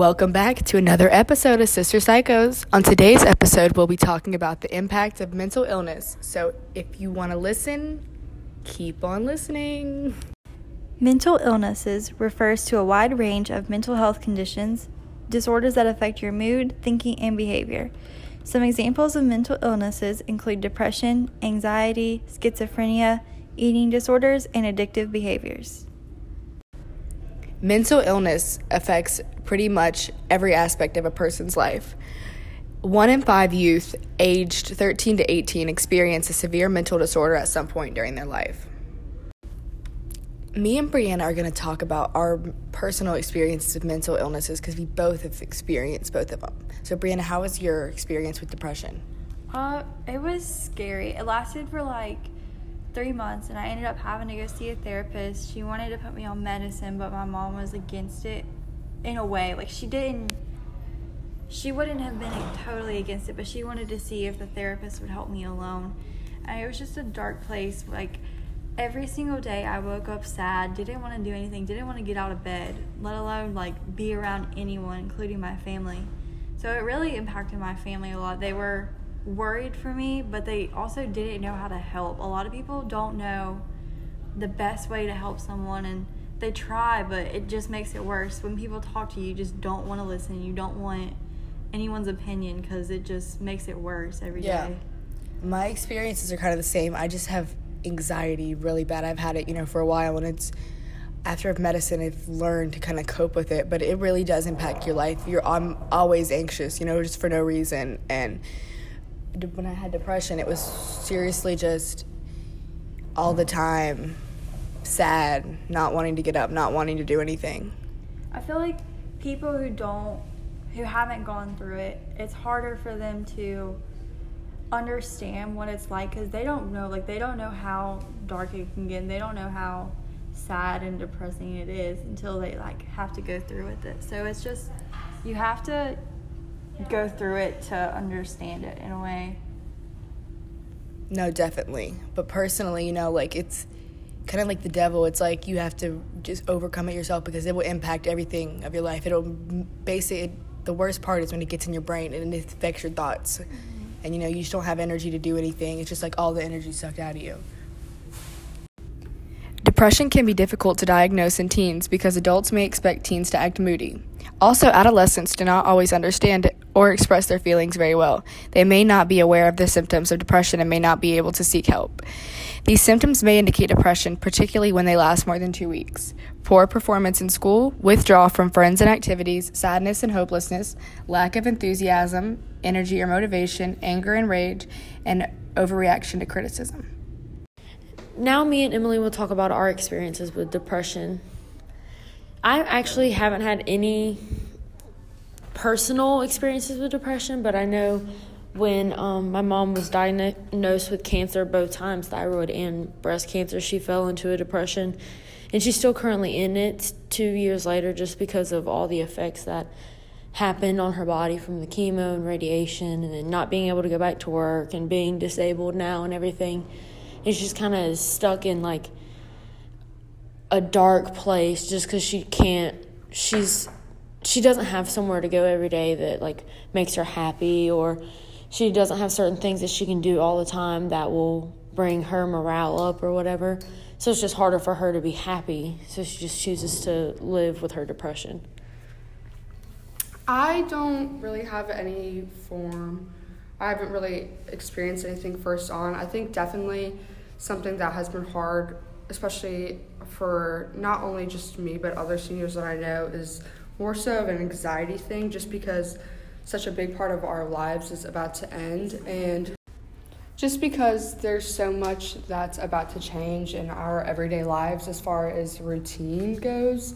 Welcome back to another episode of Sister Psychos. On today's episode, we'll be talking about the impact of mental illness. So if you want to listen, keep on listening. Mental illnesses refers to a wide range of mental health conditions, disorders that affect your mood, thinking, and behavior. Some examples of mental illnesses include depression, anxiety, schizophrenia, eating disorders, and addictive behaviors. Mental illness affects pretty much every aspect of a person's life. One in five youth aged 13 to 18 experience a severe mental disorder at some point during their life. Me and Brianna are going to talk about our personal experiences of mental illnesses because we both have experienced both of them. So, Brianna, how was your experience with depression? Uh, it was scary. It lasted for like three months and I ended up having to go see a therapist. She wanted to put me on medicine, but my mom was against it in a way. Like she didn't she wouldn't have been totally against it, but she wanted to see if the therapist would help me alone. And it was just a dark place. Like every single day I woke up sad, didn't want to do anything, didn't want to get out of bed, let alone like be around anyone, including my family. So it really impacted my family a lot. They were worried for me, but they also didn't know how to help. A lot of people don't know the best way to help someone and they try, but it just makes it worse. When people talk to you, you just don't want to listen. You don't want anyone's opinion because it just makes it worse every Yeah. day. My experiences are kind of the same. I just have anxiety really bad. I've had it, you know, for a while, and it's after I've medicine, I've learned to kind of cope with it. But it really does impact your life. You're I'm always anxious, you know, just for no reason. And when I had depression, it was seriously just all the time sad, not wanting to get up, not wanting to do anything. I feel like people who don't, who haven't gone through it, it's harder for them to understand what it's like because they don't know, like, they don't know how dark it can get and they don't know how sad and depressing it is until they, like, have to go through with it. So it's just, you have to go through it to understand it in a way. No, definitely. But personally, you know, like it's kind of like the devil. It's like you have to just overcome it yourself because it will impact everything of your life. It'll basically, the worst part is when it gets in your brain and it affects your thoughts. Mm-hmm. And you know, you just don't have energy to do anything. It's just like all the energy sucked out of you. Depression can be difficult to diagnose in teens because adults may expect teens to act moody. Also, adolescents do not always understand it or express their feelings very well. They may not be aware of the symptoms of depression and may not be able to seek help. These symptoms may indicate depression, particularly when they last more than two weeks. Poor performance in school, withdrawal from friends and activities, sadness and hopelessness, lack of enthusiasm, energy or motivation, anger and rage, and overreaction to criticism. now me and Emily will talk about our experiences with depression. I actually haven't had any personal experiences with depression, but I know when um, my mom was diagnosed with cancer both times, thyroid and breast cancer, she fell into a depression. And she's still currently in it two years later just because of all the effects that happened on her body from the chemo and radiation and then not being able to go back to work and being disabled now and everything. And she's kind of stuck in like a dark place just because she can't she's she doesn't have somewhere to go every day that like makes her happy or she doesn't have certain things that she can do all the time that will bring her morale up or whatever so it's just harder for her to be happy so she just chooses to live with her depression I don't really have any form. I haven't really experienced anything first on. I think definitely something that has been hard, especially for not only just me but other seniors that I know, is more so of an anxiety thing just because such a big part of our lives is about to end and just because there's so much that's about to change in our everyday lives as far as routine goes,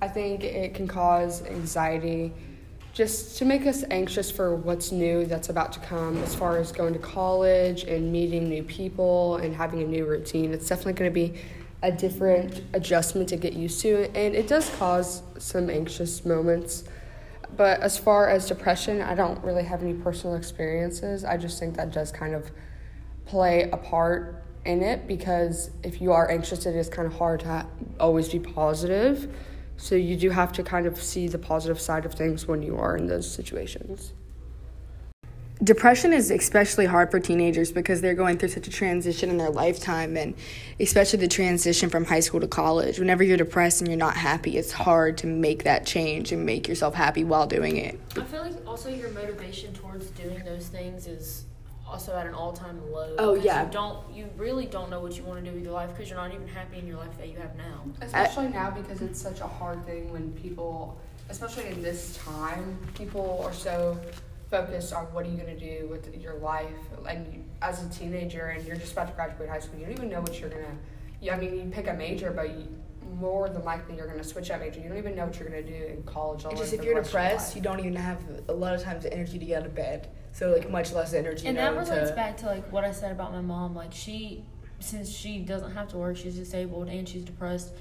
I think it can cause anxiety just to make us anxious for what's new that's about to come as far as going to college and meeting new people and having a new routine. It's definitely going to be a different adjustment to get used to, and it does cause some anxious moments. But as far as depression, I don't really have any personal experiences. I just think that does kind of play a part in it because if you are anxious, it is kind of hard to always be positive So you do have to kind of see the positive side of things when you are in those situations. Depression is especially hard for teenagers because they're going through such a transition in their lifetime, and especially the transition from high school to college. Whenever you're depressed and you're not happy, it's hard to make that change and make yourself happy while doing it. I feel like also your motivation towards doing those things is also at an all-time low. Oh, 'cause yeah. You don't. You really don't know what you want to do with your life because you're not even happy in your life that you have now. Especially now because it's such a hard thing when people, especially in this time, people are so focused on what are you going to do with your life. And you, as a teenager, and you're just about to graduate high school, you don't even know what you're going to. Yeah, I mean, you pick a major, but you, more than likely you're going to switch that major. You don't even know what you're going to do in college. all just if you're the your depressed, you don't even have a lot of times the energy to get out of bed. So like much less energy. and you that relates to, back to like what I said about my mom. Like she, since she doesn't have to work, she's disabled and she's depressed.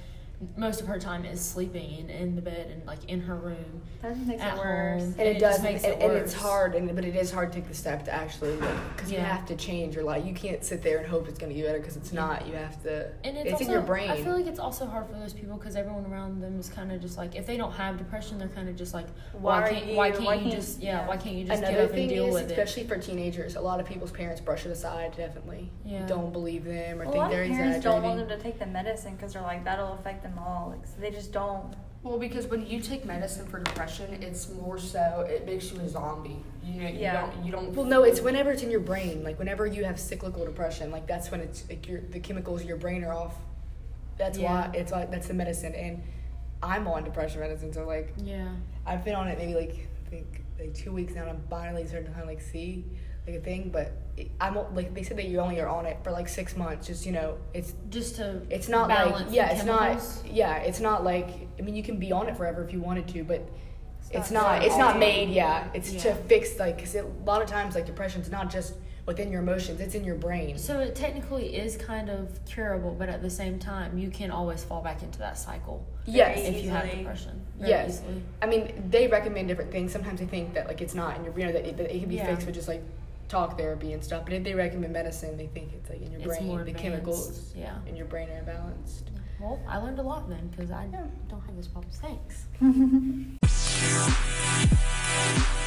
Most of her time is sleeping in, in the bed and like in her room That makes at it worse. home. and it, just does, makes and, it and it's hard, and but it is hard to take the step to actually, because you Yeah. have to change your life. You can't sit there and hope it's going to get better because it's not. You have to. And it's, it's also, in your brain. I feel like it's also hard for those people because everyone around them is kind of just like if they don't have depression, they're kind of just like Why why, can't you- why can't why you can't- just yeah, yeah. why can't you just Another get up thing and deal is, with it? especially for teenagers, a lot of people's parents brush it aside. Definitely, Yeah. don't believe them or a think lot they're of parents don't want them to take the medicine because they're like that'll affect them all. Like, so they just don't. Well, because when you take medicine for depression, it's more so it makes you a zombie. You know, you Yeah. don't you don't. Well, no, it's whenever it's in your brain. Like whenever you have cyclical depression, like that's when it's like your the chemicals in your brain are off. That's Yeah. why it's like that's the medicine, and I'm on depression medicine. So like yeah. I've been on it maybe like I think like two weeks now. and I'm finally starting to kind of like see like a thing, but it, I'm like they said that you only are on it for like six months. Just you know, it's Just to it's not balance like yeah, it's chemicals. not yeah, it's not like I mean you can be on it forever if you wanted to, but it's not not it's not made yeah. It's to fix like because a lot of times like depression's not just within your emotions; it's in your brain. So it technically is kind of curable, but at the same time, you can always fall back into that cycle Yes, Very if you have depression. Yes. easily. I mean they recommend different things. Sometimes they think that like it's not in your you know that it, that it can be Yeah. fixed with just like talk therapy and stuff. But if they recommend medicine, they think it's like in your It's brain, the advanced. chemicals Yeah. in your brain are imbalanced. Well, I learned a lot then because I don't have this problem. Thanks.